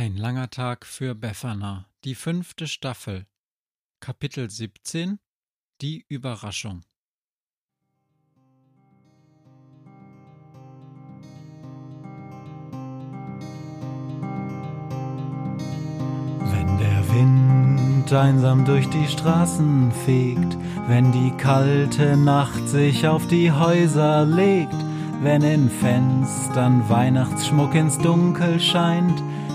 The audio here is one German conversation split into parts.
Ein langer Tag für Befana, die fünfte Staffel. Kapitel 17 Die Überraschung. Wenn der Wind einsam durch die Straßen fegt, wenn die kalte Nacht sich auf die Häuser legt, wenn in Fenstern Weihnachtsschmuck ins Dunkel scheint,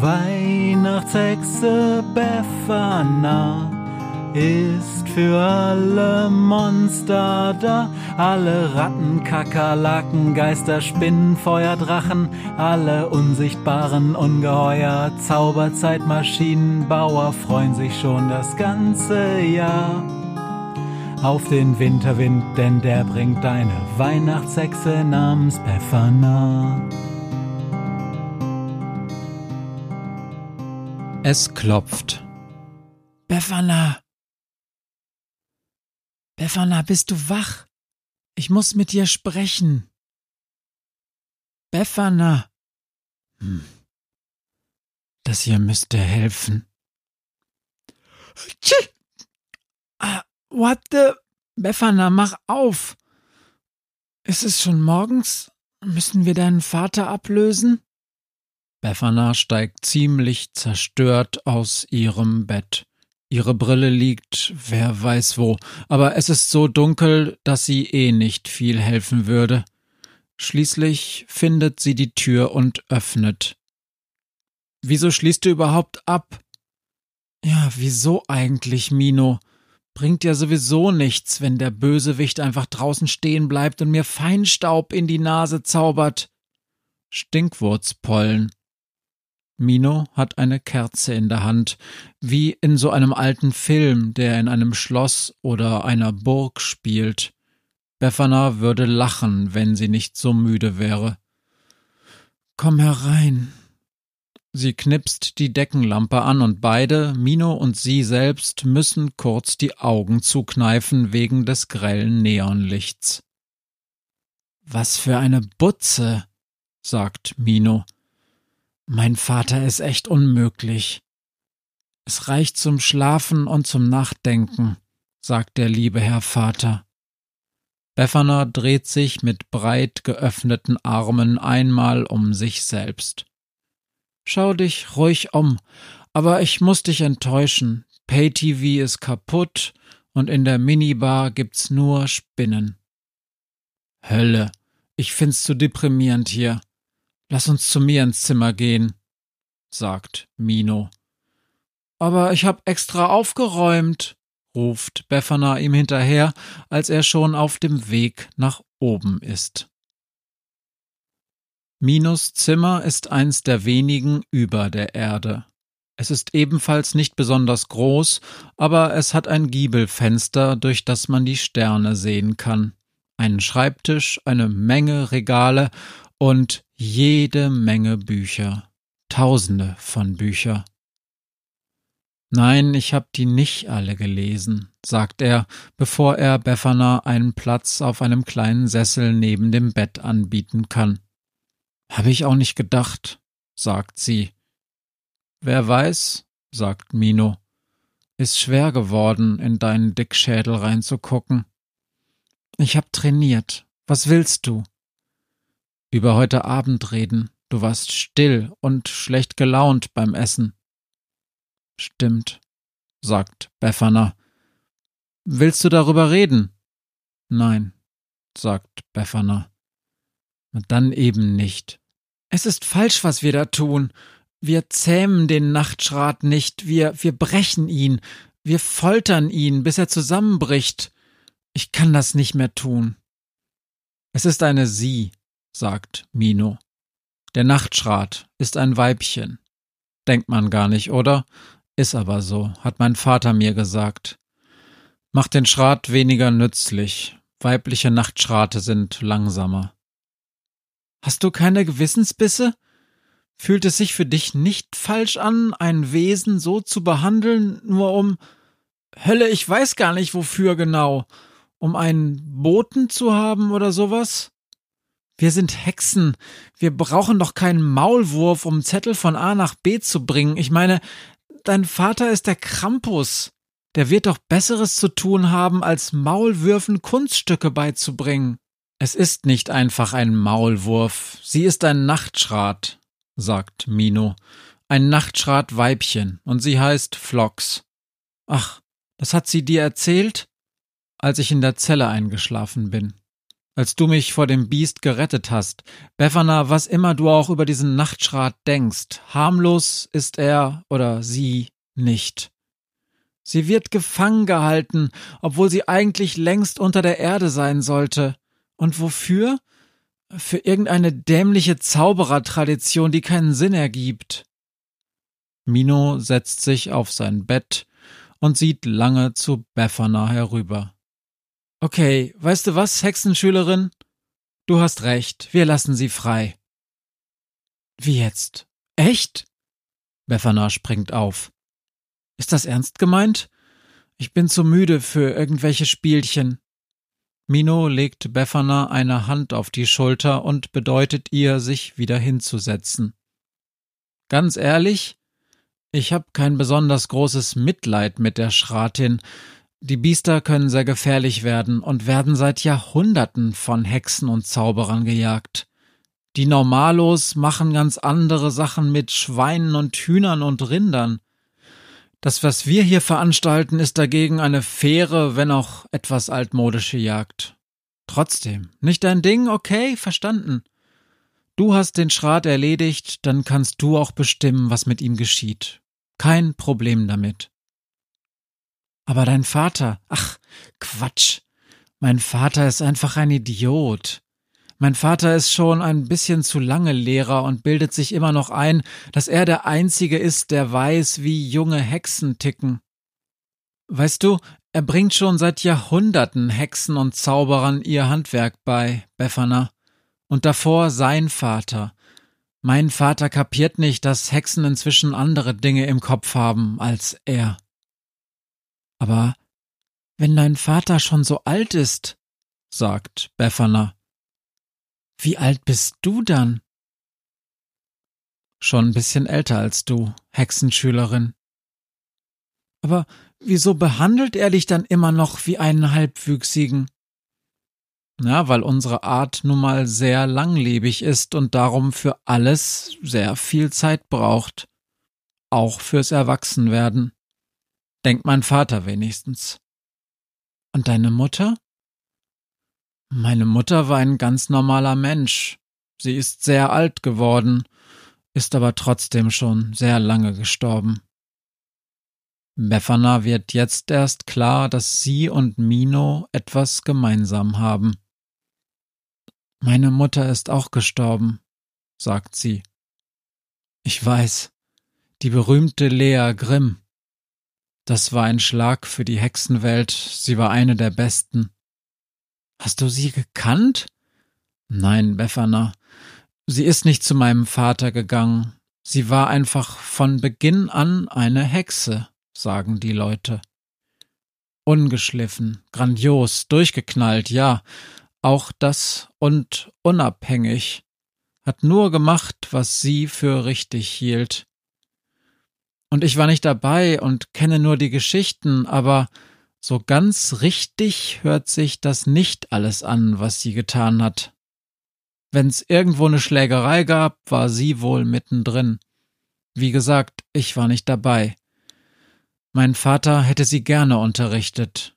Weihnachtshexe Befana ist für alle Monster da, alle Ratten, Kakerlaken, Geister, Spinnen, Feuer, Drachen, alle unsichtbaren Ungeheuer, Zauberzeitmaschinenbauer freuen sich schon das ganze Jahr auf den Winterwind, denn der bringt eine Weihnachtshexe namens Befana. Es klopft. Befana. Befana, bist du wach? Ich muss mit dir sprechen. Befana. Hm. Das hier müsste helfen. Tsch! Ah, what the? Befana, mach auf. Ist es schon morgens? Müssen wir deinen Vater ablösen? Befana steigt ziemlich zerstört aus ihrem Bett. Ihre Brille liegt wer weiß wo, aber es ist so dunkel, dass sie eh nicht viel helfen würde. Schließlich findet sie die Tür und öffnet. Wieso schließt du überhaupt ab? Ja, wieso eigentlich, Mino? Bringt ja sowieso nichts, wenn der Bösewicht einfach draußen stehen bleibt und mir Feinstaub in die Nase zaubert. Stinkwurzpollen. Mino hat eine Kerze in der Hand, wie in so einem alten Film, der in einem Schloss oder einer Burg spielt. Befana würde lachen, wenn sie nicht so müde wäre. Komm herein. Sie knipst die Deckenlampe an und beide, Mino und sie selbst, müssen kurz die Augen zukneifen wegen des grellen Neonlichts. Was für eine Butze, sagt Mino. Mein Vater ist echt unmöglich. Es reicht zum Schlafen und zum Nachdenken, sagt der liebe Herr Vater. Befana dreht sich mit breit geöffneten Armen einmal um sich selbst. Schau dich ruhig um, aber ich muss dich enttäuschen. Pay-TV ist kaputt und in der Minibar gibt's nur Spinnen. Hölle, ich find's zu deprimierend hier. Lass uns zu mir ins Zimmer gehen, sagt Mino. Aber ich hab extra aufgeräumt, ruft Befana ihm hinterher, als er schon auf dem Weg nach oben ist. Minos Zimmer ist eins der wenigen über der Erde. Es ist ebenfalls nicht besonders groß, aber es hat ein Giebelfenster, durch das man die Sterne sehen kann, einen Schreibtisch, eine Menge Regale und jede Menge Bücher, tausende von Bücher. Nein, ich hab die nicht alle gelesen, sagt er, bevor er Befana einen Platz auf einem kleinen Sessel neben dem Bett anbieten kann. Hab ich auch nicht gedacht, sagt sie. Wer weiß, sagt Mino, ist schwer geworden, in deinen Dickschädel reinzugucken. Ich hab trainiert. Was willst du? Über heute Abend reden. Du warst still und schlecht gelaunt beim Essen. Stimmt, sagt Befana. Willst du darüber reden? Nein, sagt Befana. Dann eben nicht. Es ist falsch, was wir da tun. Wir zähmen den Nachtschrat nicht, wir, wir brechen ihn, wir foltern ihn, bis er zusammenbricht. Ich kann das nicht mehr tun. Es ist eine Sie, sagt Mino. Der Nachtschrat ist ein Weibchen. Denkt man gar nicht, oder? Ist aber so, hat mein Vater mir gesagt. Macht den Schrat weniger nützlich. Weibliche Nachtschrate sind langsamer. Hast du keine Gewissensbisse? Fühlt es sich für dich nicht falsch an, ein Wesen so zu behandeln, nur um Hölle, ich weiß gar nicht wofür genau. Um einen Boten zu haben oder sowas? Wir sind Hexen. Wir brauchen doch keinen Maulwurf, um Zettel von A nach B zu bringen. Ich meine, dein Vater ist der Krampus. Der wird doch Besseres zu tun haben, als Maulwürfen Kunststücke beizubringen. Es ist nicht einfach ein Maulwurf. Sie ist ein Nachtschrat sagt Mino. Ein Nachtschratweibchen, und sie heißt Flox. Ach, das hat sie dir erzählt? Als ich in der Zelle eingeschlafen bin. Als du mich vor dem Biest gerettet hast. Befana, was immer du auch über diesen Nachtschrat denkst, harmlos ist er oder sie nicht. Sie wird gefangen gehalten, obwohl sie eigentlich längst unter der Erde sein sollte. Und wofür? für irgendeine dämliche Zauberertradition, die keinen Sinn ergibt. Mino setzt sich auf sein Bett und sieht lange zu Befana herüber. Okay, weißt du was, Hexenschülerin? Du hast recht, wir lassen sie frei. Wie jetzt? Echt? Befana springt auf. Ist das ernst gemeint? Ich bin zu müde für irgendwelche Spielchen. Mino legt Befana eine Hand auf die Schulter und bedeutet ihr, sich wieder hinzusetzen. Ganz ehrlich, ich habe kein besonders großes Mitleid mit der Schratin. Die Biester können sehr gefährlich werden und werden seit Jahrhunderten von Hexen und Zauberern gejagt. Die Normalos machen ganz andere Sachen mit Schweinen und Hühnern und Rindern. Das, was wir hier veranstalten, ist dagegen eine faire, wenn auch etwas altmodische Jagd. Trotzdem, nicht dein Ding, okay, verstanden. Du hast den Schrat erledigt, dann kannst du auch bestimmen, was mit ihm geschieht. Kein Problem damit. Aber dein Vater, ach, Quatsch. Mein Vater ist einfach ein Idiot. Mein Vater ist schon ein bisschen zu lange Lehrer und bildet sich immer noch ein, dass er der Einzige ist, der weiß, wie junge Hexen ticken. Weißt du, er bringt schon seit Jahrhunderten Hexen und Zauberern ihr Handwerk bei, Befana. Und davor sein Vater. Mein Vater kapiert nicht, dass Hexen inzwischen andere Dinge im Kopf haben als er. Aber wenn dein Vater schon so alt ist, sagt Befana, wie alt bist du dann? Schon ein bisschen älter als du, Hexenschülerin. Aber wieso behandelt er dich dann immer noch wie einen Halbwüchsigen? Na, weil unsere Art nun mal sehr langlebig ist und darum für alles sehr viel Zeit braucht. Auch fürs Erwachsenwerden. Denkt mein Vater wenigstens. Und deine Mutter? Meine Mutter war ein ganz normaler Mensch. Sie ist sehr alt geworden, ist aber trotzdem schon sehr lange gestorben. Befana wird jetzt erst klar, dass sie und Mino etwas gemeinsam haben. Meine Mutter ist auch gestorben, sagt sie. Ich weiß, die berühmte Lea Grimm. Das war ein Schlag für die Hexenwelt, sie war eine der besten. Hast du sie gekannt? Nein, Befana. Sie ist nicht zu meinem Vater gegangen. Sie war einfach von Beginn an eine Hexe, sagen die Leute. Ungeschliffen, grandios, durchgeknallt, ja, auch das und unabhängig, hat nur gemacht, was sie für richtig hielt. Und ich war nicht dabei und kenne nur die Geschichten, aber so ganz richtig hört sich das nicht alles an, was sie getan hat. Wenn's irgendwo eine Schlägerei gab, war sie wohl mittendrin. Wie gesagt, ich war nicht dabei. Mein Vater hätte sie gerne unterrichtet.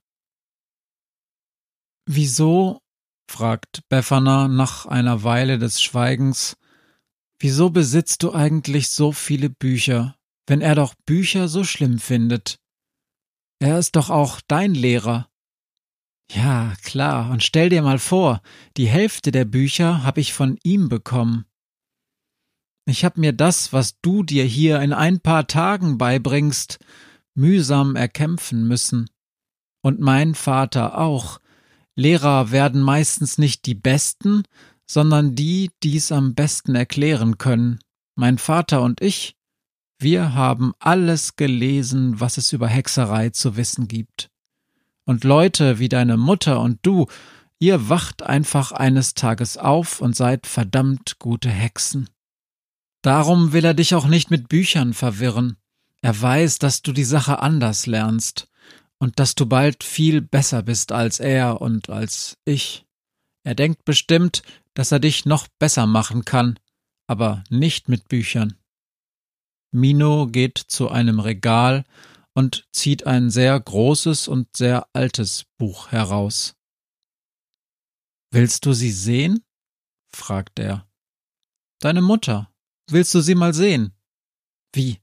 Wieso? fragt Befana nach einer Weile des Schweigens. Wieso besitzt du eigentlich so viele Bücher, wenn er doch Bücher so schlimm findet? Er ist doch auch dein Lehrer. Ja, klar, und stell dir mal vor, die Hälfte der Bücher habe ich von ihm bekommen. Ich hab mir das, was du dir hier in ein paar Tagen beibringst, mühsam erkämpfen müssen. Und mein Vater auch. Lehrer werden meistens nicht die Besten, sondern die, die's am besten erklären können. Mein Vater und ich, wir haben alles gelesen, was es über Hexerei zu wissen gibt. Und Leute wie deine Mutter und du, ihr wacht einfach eines Tages auf und seid verdammt gute Hexen. Darum will er dich auch nicht mit Büchern verwirren. Er weiß, dass du die Sache anders lernst und dass du bald viel besser bist als er und als ich. Er denkt bestimmt, dass er dich noch besser machen kann, aber nicht mit Büchern. Mino geht zu einem Regal und zieht ein sehr großes und sehr altes Buch heraus. Willst du sie sehen? fragt er. Deine Mutter. Willst du sie mal sehen? Wie?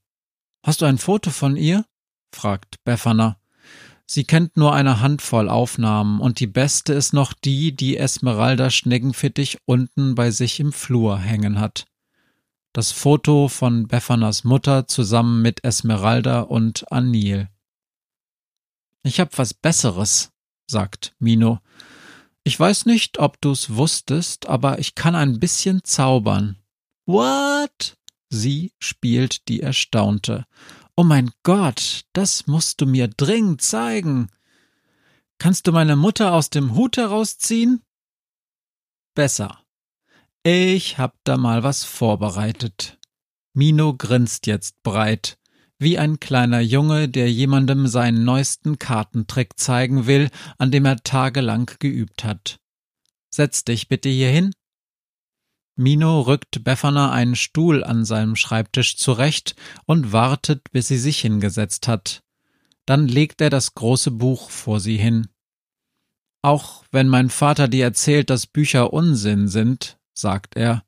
Hast du ein Foto von ihr? fragt Befana. Sie kennt nur eine Handvoll Aufnahmen und die beste ist noch die, die Esmeralda Schneckenfittich unten bei sich im Flur hängen hat. Das Foto von Befanas Mutter zusammen mit Esmeralda und Anil. Ich hab was Besseres, sagt Mino. Ich weiß nicht, ob du's wusstest, aber ich kann ein bisschen zaubern. What? Sie spielt die Erstaunte. Oh mein Gott, das musst du mir dringend zeigen. Kannst du meine Mutter aus dem Hut herausziehen? Besser. Ich hab da mal was vorbereitet. Mino grinst jetzt breit, wie ein kleiner Junge, der jemandem seinen neuesten Kartentrick zeigen will, an dem er tagelang geübt hat. Setz dich bitte hier hin. Mino rückt Befana einen Stuhl an seinem Schreibtisch zurecht und wartet, bis sie sich hingesetzt hat. Dann legt er das große Buch vor sie hin. Auch wenn mein Vater dir erzählt, dass Bücher Unsinn sind, sagt er,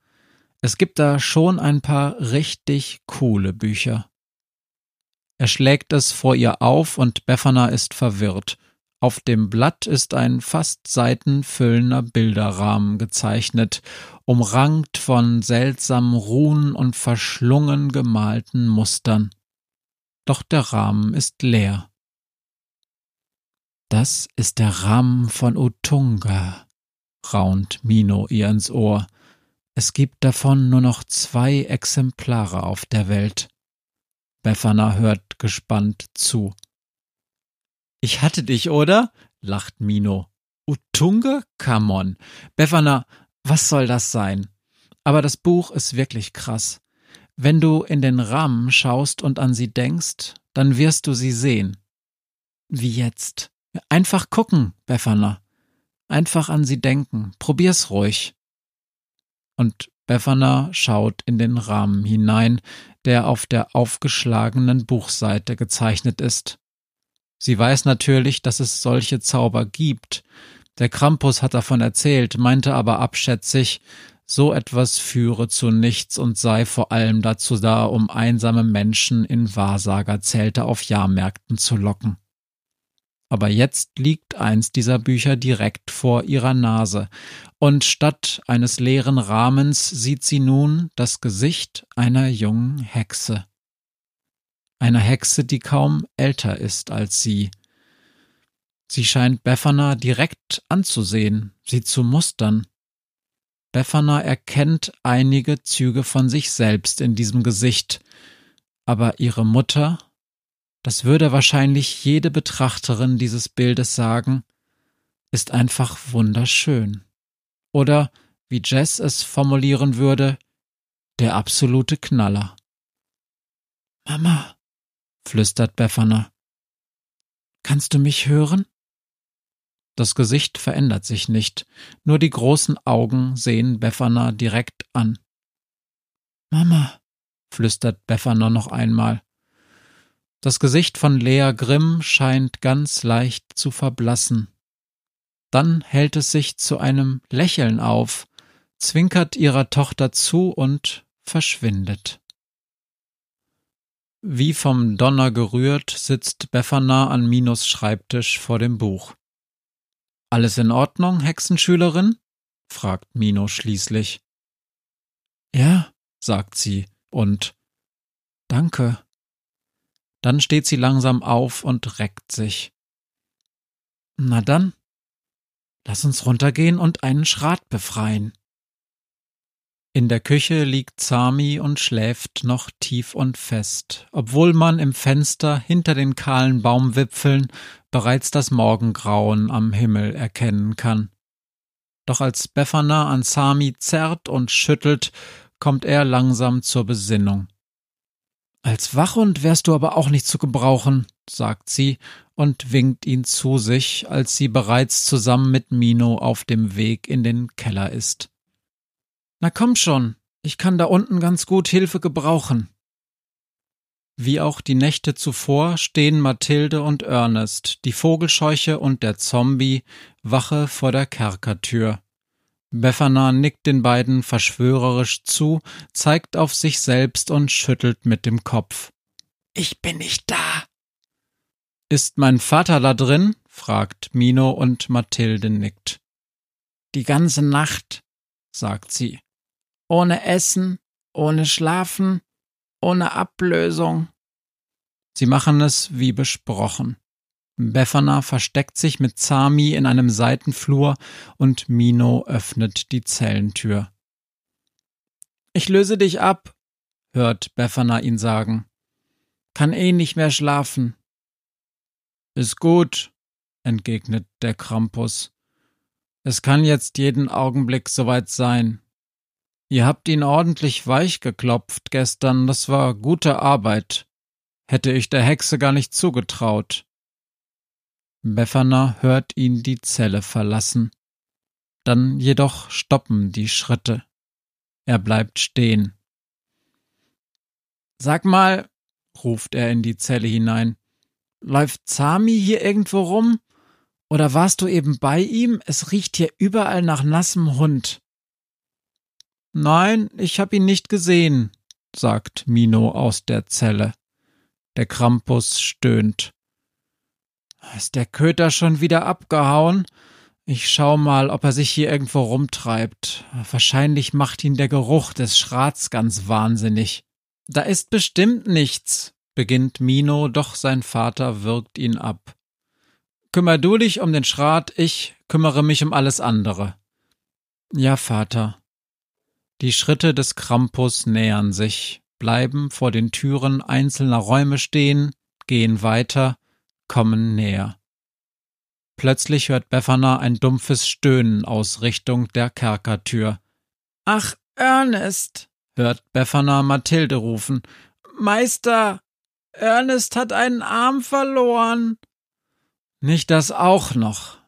es gibt da schon ein paar richtig coole Bücher. Er schlägt es vor ihr auf und Befana ist verwirrt. Auf dem Blatt ist ein fast seitenfüllender Bilderrahmen gezeichnet, umrankt von seltsamen Runen und verschlungen gemalten Mustern. Doch der Rahmen ist leer. Das ist der Rahmen von Utunga, raunt Mino ihr ins Ohr. Es gibt davon nur noch zwei Exemplare auf der Welt. Befana hört gespannt zu. Ich hatte dich, oder? lacht Mino. Utunge? Come on. Befana, was soll das sein? Aber das Buch ist wirklich krass. Wenn du in den Rahmen schaust und an sie denkst, dann wirst du sie sehen. Wie jetzt? Einfach gucken, Befana. Einfach an sie denken. Probier's ruhig. Und Befana schaut in den Rahmen hinein, der auf der aufgeschlagenen Buchseite gezeichnet ist. Sie weiß natürlich, dass es solche Zauber gibt. Der Krampus hat davon erzählt, meinte aber abschätzig, so etwas führe zu nichts und sei vor allem dazu da, um einsame Menschen in Wahrsagerzelte auf Jahrmärkten zu locken. Aber jetzt liegt eins dieser Bücher direkt vor ihrer Nase, und statt eines leeren Rahmens sieht sie nun das Gesicht einer jungen Hexe einer Hexe, die kaum älter ist als sie. Sie scheint Befana direkt anzusehen, sie zu mustern. Befana erkennt einige Züge von sich selbst in diesem Gesicht, aber ihre Mutter, das würde wahrscheinlich jede Betrachterin dieses Bildes sagen, ist einfach wunderschön. Oder, wie Jess es formulieren würde, der absolute Knaller. Mama, flüstert Befana. Kannst du mich hören? Das Gesicht verändert sich nicht, nur die großen Augen sehen Befana direkt an. Mama, flüstert Befana noch einmal. Das Gesicht von Lea Grimm scheint ganz leicht zu verblassen. Dann hält es sich zu einem Lächeln auf, zwinkert ihrer Tochter zu und verschwindet. Wie vom Donner gerührt sitzt Befana an Minos Schreibtisch vor dem Buch. Alles in Ordnung, Hexenschülerin? fragt Mino schließlich. Ja, sagt sie und Danke. Dann steht sie langsam auf und reckt sich. Na dann, lass uns runtergehen und einen Schrat befreien. In der Küche liegt Sami und schläft noch tief und fest, obwohl man im Fenster hinter den kahlen Baumwipfeln bereits das Morgengrauen am Himmel erkennen kann. Doch als Befana an Sami zerrt und schüttelt, kommt er langsam zur Besinnung. Als Wachhund wärst du aber auch nicht zu gebrauchen, sagt sie und winkt ihn zu sich, als sie bereits zusammen mit Mino auf dem Weg in den Keller ist. Na komm schon, ich kann da unten ganz gut Hilfe gebrauchen. Wie auch die Nächte zuvor stehen Mathilde und Ernest, die Vogelscheuche und der Zombie, Wache vor der Kerkertür. Befana nickt den beiden verschwörerisch zu, zeigt auf sich selbst und schüttelt mit dem Kopf. Ich bin nicht da. Ist mein Vater da drin? fragt Mino und Mathilde nickt. Die ganze Nacht, sagt sie. Ohne Essen, ohne Schlafen, ohne Ablösung. Sie machen es wie besprochen. Befana versteckt sich mit Zami in einem Seitenflur und Mino öffnet die Zellentür. Ich löse dich ab, hört Befana ihn sagen. Kann eh nicht mehr schlafen. Ist gut, entgegnet der Krampus. Es kann jetzt jeden Augenblick soweit sein. Ihr habt ihn ordentlich weich geklopft gestern, das war gute Arbeit. Hätte ich der Hexe gar nicht zugetraut. Befana hört ihn die Zelle verlassen. Dann jedoch stoppen die Schritte. Er bleibt stehen. Sag mal, ruft er in die Zelle hinein, läuft Zami hier irgendwo rum? Oder warst du eben bei ihm? Es riecht hier überall nach nassem Hund. Nein, ich hab ihn nicht gesehen, sagt Mino aus der Zelle. Der Krampus stöhnt. Ist der Köter schon wieder abgehauen? Ich schau mal, ob er sich hier irgendwo rumtreibt. Wahrscheinlich macht ihn der Geruch des Schrats ganz wahnsinnig. Da ist bestimmt nichts, beginnt Mino, doch sein Vater wirkt ihn ab. Kümmer du dich um den Schrat, ich kümmere mich um alles andere. Ja, Vater. Die Schritte des Krampus nähern sich, bleiben vor den Türen einzelner Räume stehen, gehen weiter, kommen näher. Plötzlich hört Befana ein dumpfes Stöhnen aus Richtung der Kerkertür. Ach, Ernest, hört Befana Mathilde rufen. Meister, Ernest hat einen Arm verloren. Nicht das auch noch.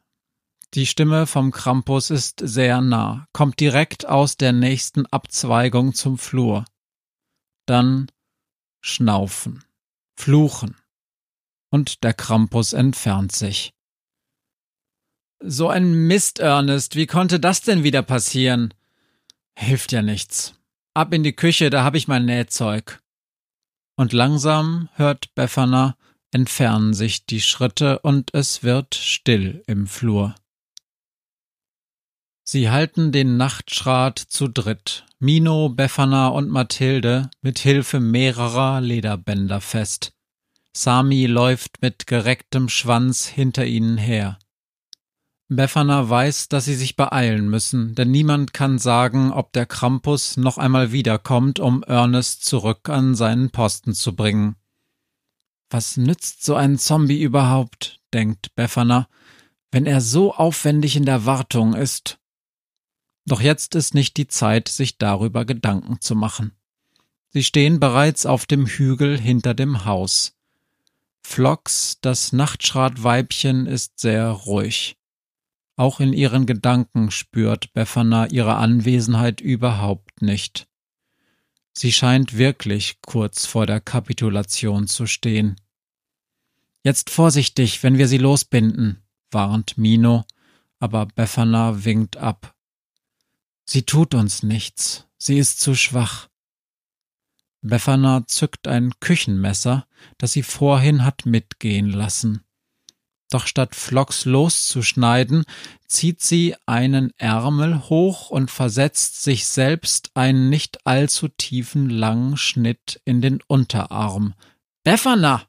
Die Stimme vom Krampus ist sehr nah, kommt direkt aus der nächsten Abzweigung zum Flur. Dann Schnaufen, Fluchen und der Krampus entfernt sich. So ein Mist, Ernest, wie konnte das denn wieder passieren? Hilft ja nichts. Ab in die Küche, da hab ich mein Nähzeug. Und langsam, hört Befana, entfernen sich die Schritte und es wird still im Flur. Sie halten den Nachtschrat zu dritt, Mino, Befana und Mathilde, mit Hilfe mehrerer Lederbänder fest. Sami läuft mit gerecktem Schwanz hinter ihnen her. Befana weiß, dass sie sich beeilen müssen, denn niemand kann sagen, ob der Krampus noch einmal wiederkommt, um Ernest zurück an seinen Posten zu bringen. Was nützt so ein Zombie überhaupt, denkt Befana, wenn er so aufwendig in der Wartung ist? Doch jetzt ist nicht die Zeit, sich darüber Gedanken zu machen. Sie stehen bereits auf dem Hügel hinter dem Haus. Phlox, das Nachtschratweibchen, ist sehr ruhig. Auch in ihren Gedanken spürt Befana ihre Anwesenheit überhaupt nicht. Sie scheint wirklich kurz vor der Kapitulation zu stehen. Jetzt vorsichtig, wenn wir sie losbinden, warnt Mino, aber Befana winkt ab. Sie tut uns nichts, sie ist zu schwach. Befana zückt ein Küchenmesser, das sie vorhin hat mitgehen lassen. Doch statt Flocks loszuschneiden, zieht sie einen Ärmel hoch und versetzt sich selbst einen nicht allzu tiefen langen Schnitt in den Unterarm. Befana!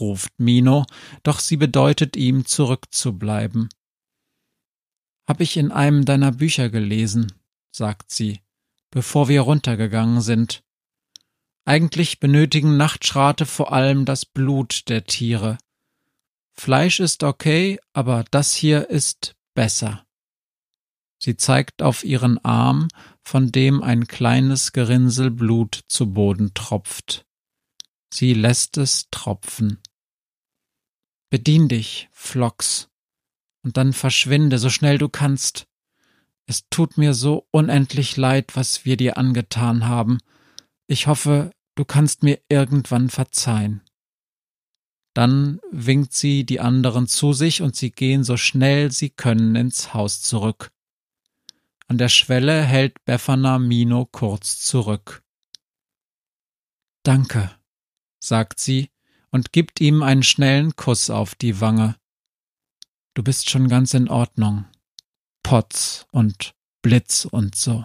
ruft Mino, doch sie bedeutet ihm zurückzubleiben. Hab ich in einem deiner Bücher gelesen, sagt sie, bevor wir runtergegangen sind. Eigentlich benötigen Nachtschrate vor allem das Blut der Tiere. Fleisch ist okay, aber das hier ist besser. Sie zeigt auf ihren Arm, von dem ein kleines Gerinnsel Blut zu Boden tropft. Sie lässt es tropfen. Bedien dich, Flox, und dann verschwinde so schnell du kannst. Es tut mir so unendlich leid, was wir dir angetan haben. Ich hoffe, du kannst mir irgendwann verzeihen. Dann winkt sie die anderen zu sich und sie gehen so schnell sie können ins Haus zurück. An der Schwelle hält Befana Mino kurz zurück. Danke, sagt sie und gibt ihm einen schnellen Kuss auf die Wange. Du bist schon ganz in Ordnung. Potz und Blitz und so.